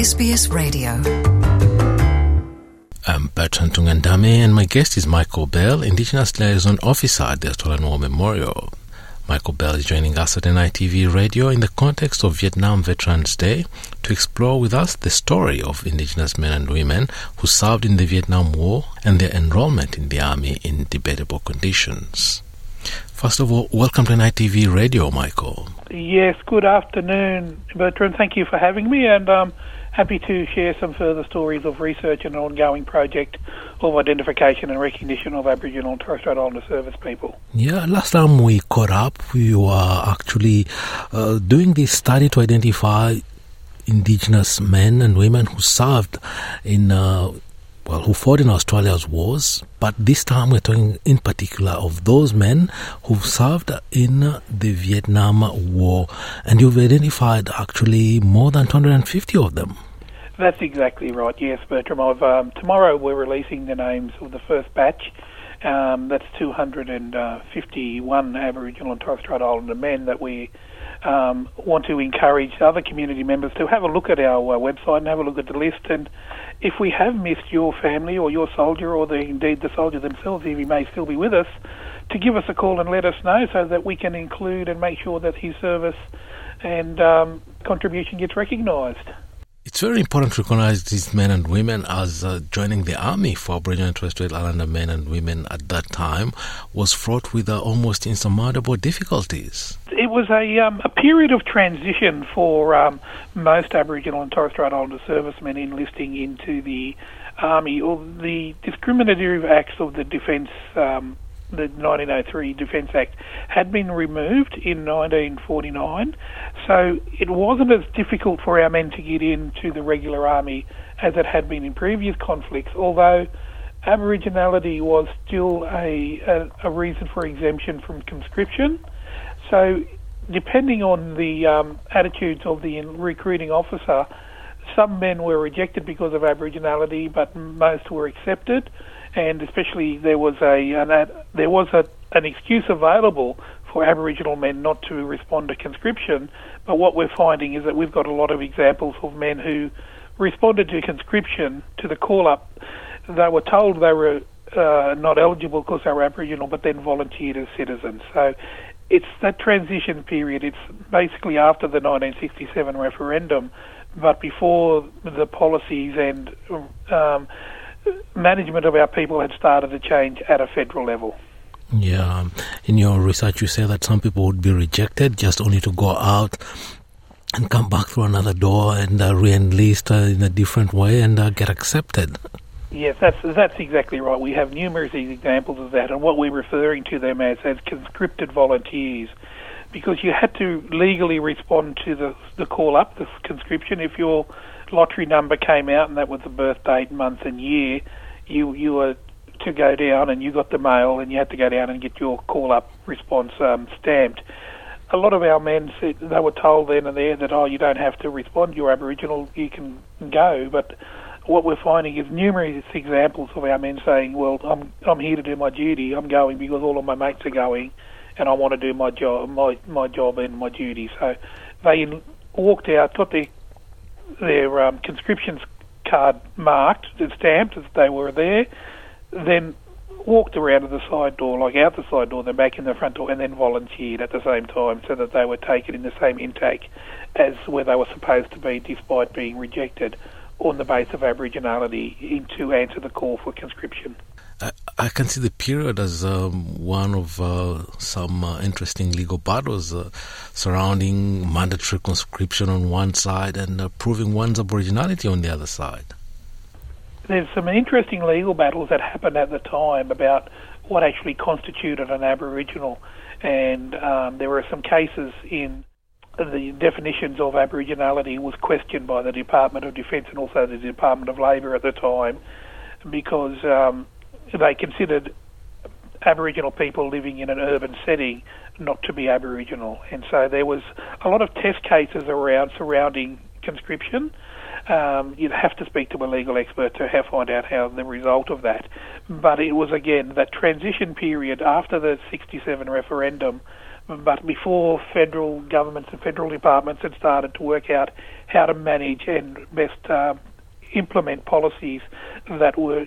SBS Radio. I'm Bertrand Tungandame, and my guest is Michael Bell, Indigenous Liaison Officer at the Australian War Memorial. Michael Bell is joining us at NITV Radio in the context of Vietnam Veterans Day to explore with us the story of Indigenous men and women who served in the Vietnam War and their enrollment in the Army in debatable conditions. First of all, welcome to NITV Radio, Michael. Yes, good afternoon, Bertrand. Thank you for having me, and I'm happy to share some further stories of research and an ongoing project of identification and recognition of Aboriginal and Torres Strait Islander service people. Yeah, last time we caught up, we were actually uh, doing this study to identify Indigenous men and women who served in uh, well, who fought in Australia's wars, but this time we're talking in particular of those men who served in the Vietnam War, and you've identified actually more than 250 of them. That's exactly right, yes, Bertram. I've, um, tomorrow we're releasing the names of the first batch. Um, that's 251 Aboriginal and Torres Strait Islander men that we um, want to encourage other community members to have a look at our uh, website and have a look at the list. And if we have missed your family or your soldier or the, indeed the soldier themselves, if he may still be with us, to give us a call and let us know so that we can include and make sure that his service and um, contribution gets recognised. It's very important to recognize these men and women as uh, joining the army for Aboriginal and Torres Strait Islander men and women at that time was fraught with uh, almost insurmountable difficulties. It was a, um, a period of transition for um, most Aboriginal and Torres Strait Islander servicemen enlisting into the army. Or the discriminative acts of the Defence um, the 1903 Defence Act had been removed in 1949, so it wasn't as difficult for our men to get into the regular army as it had been in previous conflicts, although Aboriginality was still a, a, a reason for exemption from conscription. So, depending on the um, attitudes of the recruiting officer, some men were rejected because of Aboriginality, but most were accepted and especially there was a an, there was a, an excuse available for Aboriginal men not to respond to conscription. But what we're finding is that we've got a lot of examples of men who responded to conscription to the call up. They were told they were uh, not eligible because they were Aboriginal, but then volunteered as citizens. So it's that transition period. It's basically after the 1967 referendum, but before the policies and um, management of our people had started to change at a federal level. Yeah. In your research, you say that some people would be rejected just only to go out and come back through another door and uh, re-enlist uh, in a different way and uh, get accepted. Yes, that's that's exactly right. We have numerous examples of that, and what we're referring to them as as conscripted volunteers, because you had to legally respond to the the call up, the conscription. If you're lottery number came out and that was the birth date, month, and year, you you were to go down and you got the mail and you had to go down and get your call up response um, stamped. A lot of our men said they were told then and there that oh you don't have to respond, you're Aboriginal, you can go. But what we're finding is numerous examples of our men saying, well I'm I'm here to do my duty, I'm going because all of my mates are going, and I want to do my job my my job and my duty. So they walked out, got their their um, conscription card marked and stamped as they were there, then walked around to the side door, like out the side door, then back in the front door, and then volunteered at the same time so that they were taken in the same intake as where they were supposed to be, despite being rejected on the basis of Aboriginality to answer the call for conscription. I, can see the period as um, one of uh, some uh, interesting legal battles uh, surrounding mandatory conscription on one side and uh, proving one's aboriginality on the other side. There's some interesting legal battles that happened at the time about what actually constituted an Aboriginal, and um, there were some cases in the definitions of Aboriginality was questioned by the Department of Defence and also the Department of Labour at the time because um, they considered Aboriginal people living in an urban setting not to be Aboriginal, and so there was a lot of test cases around surrounding conscription. Um, you'd have to speak to a legal expert to have, find out how the result of that. But it was again that transition period after the '67 referendum but before federal governments and federal departments had started to work out how to manage and best uh, implement policies that were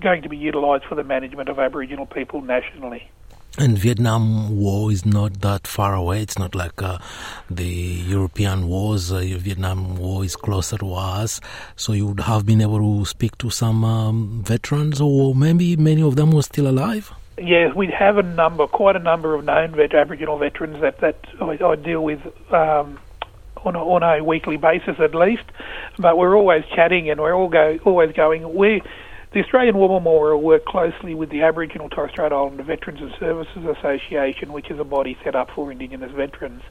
going to be utilised for the management of Aboriginal people nationally. And Vietnam War is not that far away. It's not like uh, the European wars. Uh, Vietnam War is closer to us. So you would have been able to speak to some um, veterans, or maybe many of them were still alive. Yeah, we have a number, quite a number of known vet- Aboriginal veterans that that I, I deal with um, on a, on a weekly basis at least. But we're always chatting, and we're all go always going. We the Australian War Memorial work closely with the Aboriginal Torres Strait Islander Veterans and Services Association, which is a body set up for Indigenous veterans,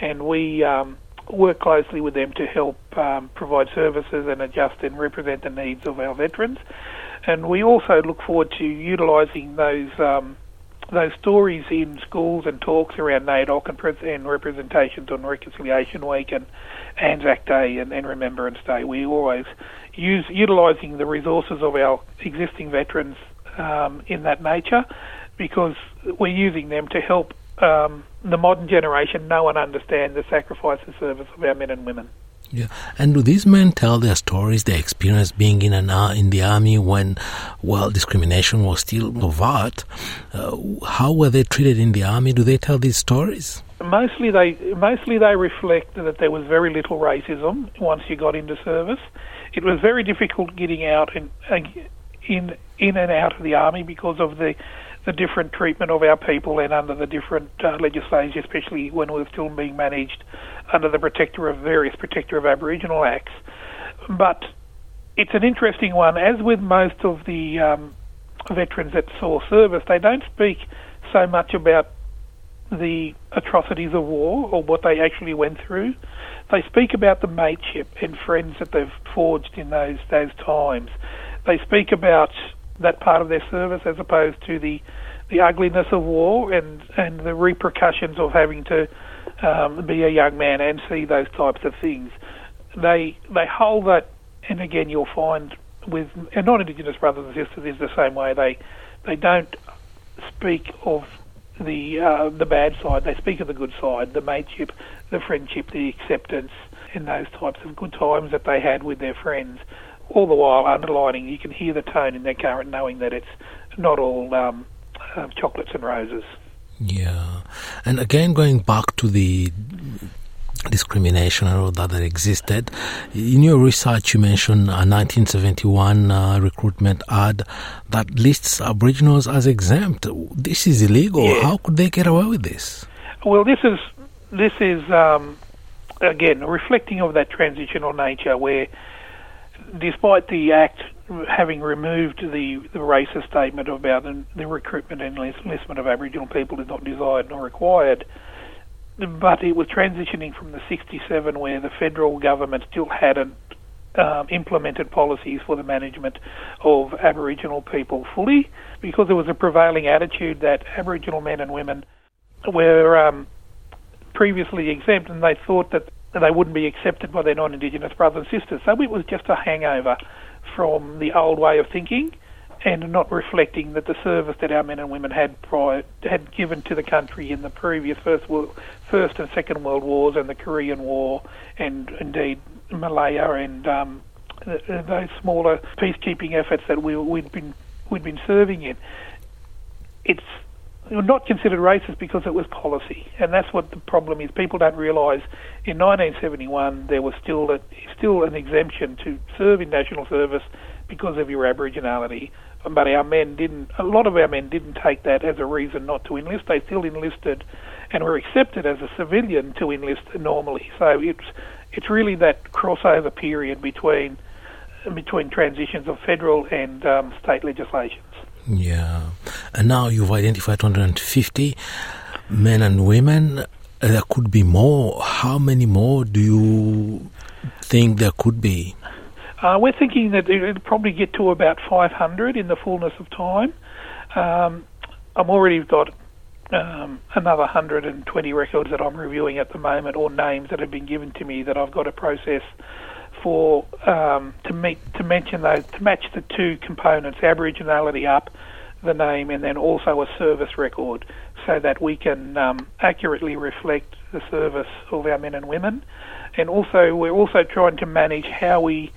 and we um, work closely with them to help um, provide services and adjust and represent the needs of our veterans. And we also look forward to utilising those um, those stories in schools and talks around NAIDOC and, pre- and representations on Reconciliation Week and Anzac Day and, and Remembrance Day. We always use utilising the resources of our existing veterans um, in that nature because we're using them to help um, the modern generation know and understand the sacrifice and service of our men and women. Yeah, and do these men tell their stories, their experience being in an uh, in the army when, well, discrimination was still overt? Uh, how were they treated in the army? Do they tell these stories? Mostly, they mostly they reflect that there was very little racism once you got into service. It was very difficult getting out and in in and out of the army because of the the different treatment of our people and under the different uh, legislation, especially when we were still being managed under the protector of various protector of Aboriginal acts. But it's an interesting one. As with most of the um, veterans that saw service, they don't speak so much about the atrocities of war or what they actually went through. They speak about the mateship and friends that they've forged in those those times. They speak about that part of their service as opposed to the the ugliness of war and and the repercussions of having to um, be a young man and see those types of things. They they hold that, and again you'll find with and non-Indigenous brothers and sisters is the same way. They they don't speak of the uh, the bad side. They speak of the good side, the mateship, the friendship, the acceptance, and those types of good times that they had with their friends. All the while underlining, you can hear the tone in their current, knowing that it's not all um, uh, chocolates and roses. Yeah, and again, going back to the discrimination that that existed. In your research, you mentioned a 1971 uh, recruitment ad that lists Aboriginals as exempt. This is illegal. Yeah. How could they get away with this? Well, this is this is um, again reflecting of that transitional nature, where despite the act having removed the, the racist statement about the, recruitment and enlistment of Aboriginal people is not desired nor required, but it was transitioning from the 67 where the federal government still hadn't um, implemented policies for the management of Aboriginal people fully because there was a prevailing attitude that Aboriginal men and women were um, previously exempt and they thought that they wouldn't be accepted by their non-Indigenous brothers and sisters. So it was just a hangover from the old way of thinking and not reflecting that the service that our men and women had prior had given to the country in the previous first world, first and second world wars and the Korean War and indeed Malaya and um, those smaller peacekeeping efforts that we, we'd been we'd been serving in. It's not considered racist because it was policy, and that's what the problem is. People don't realise in 1971 there was still a, still an exemption to serve in national service because of your Aboriginality, but our men didn't. A lot of our men didn't take that as a reason not to enlist. They still enlisted, and were accepted as a civilian to enlist normally. So it's it's really that crossover period between between transitions of federal and um, state legislations. Yeah, and now you've identified 250 men and women. There could be more. How many more do you think there could be? Uh, we're thinking that it'll probably get to about 500 in the fullness of time. Um, I've already got um, another 120 records that I'm reviewing at the moment, or names that have been given to me that I've got to process for um, to meet to mention those to match the two components, Aboriginality up the name and then also a service record so that we can um, accurately reflect the service of our men and women. And also, we're also trying to manage how we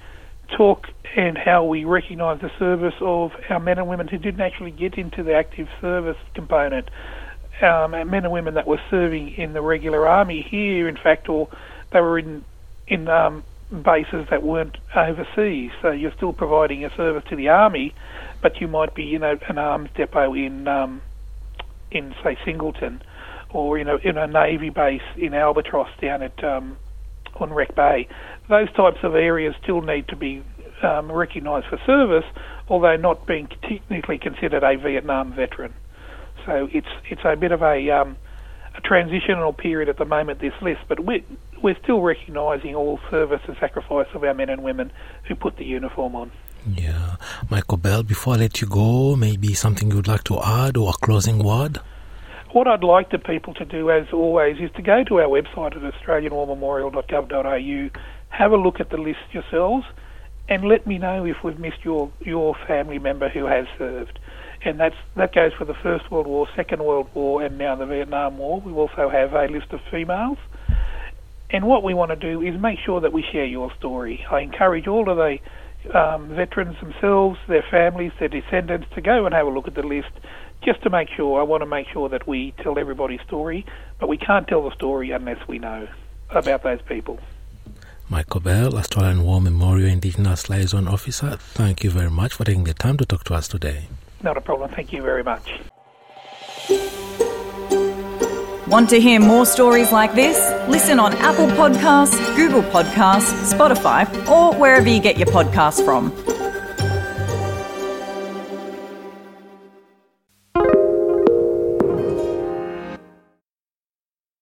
talk and how we recognise the service of our men and women who didn't actually get into the active service component. Um, men and women that were serving in the regular army here, in fact, or they were in in um, bases that weren't overseas. So you're still providing a service to the army, but you might be, you know, an arms depot in um, in say Singleton, or you know, in a navy base in Albatross down at um, on Wreck Bay. Those types of areas still need to be um, recognised for service, although not being technically considered a Vietnam veteran. So it's it's a bit of a um, a transitional period at the moment. This list, but we're, we're still recognising all service and sacrifice of our men and women who put the uniform on. Yeah. Michael Bell, before I let you go, maybe something you'd like to add or a closing word? What I'd like the people to do, as always, is to go to our website at australianwarmemorial.gov.au, have a look at the list yourselves, and let me know if we've missed your, your family member who has served. And that's, that goes for the First World War, Second World War, and now the Vietnam War. We also have a list of females. And what we want to do is make sure that we share your story. I encourage all of the um, veterans themselves, their families, their descendants to go and have a look at the list just to make sure. I want to make sure that we tell everybody's story, but we can't tell the story unless we know about those people. Michael Bell, Australian War Memorial Indigenous Liaison Officer, thank you very much for taking the time to talk to us today. Not a problem. Thank you very much. Want to hear more stories like this? Listen on Apple Podcasts, Google Podcasts, Spotify, or wherever you get your podcasts from.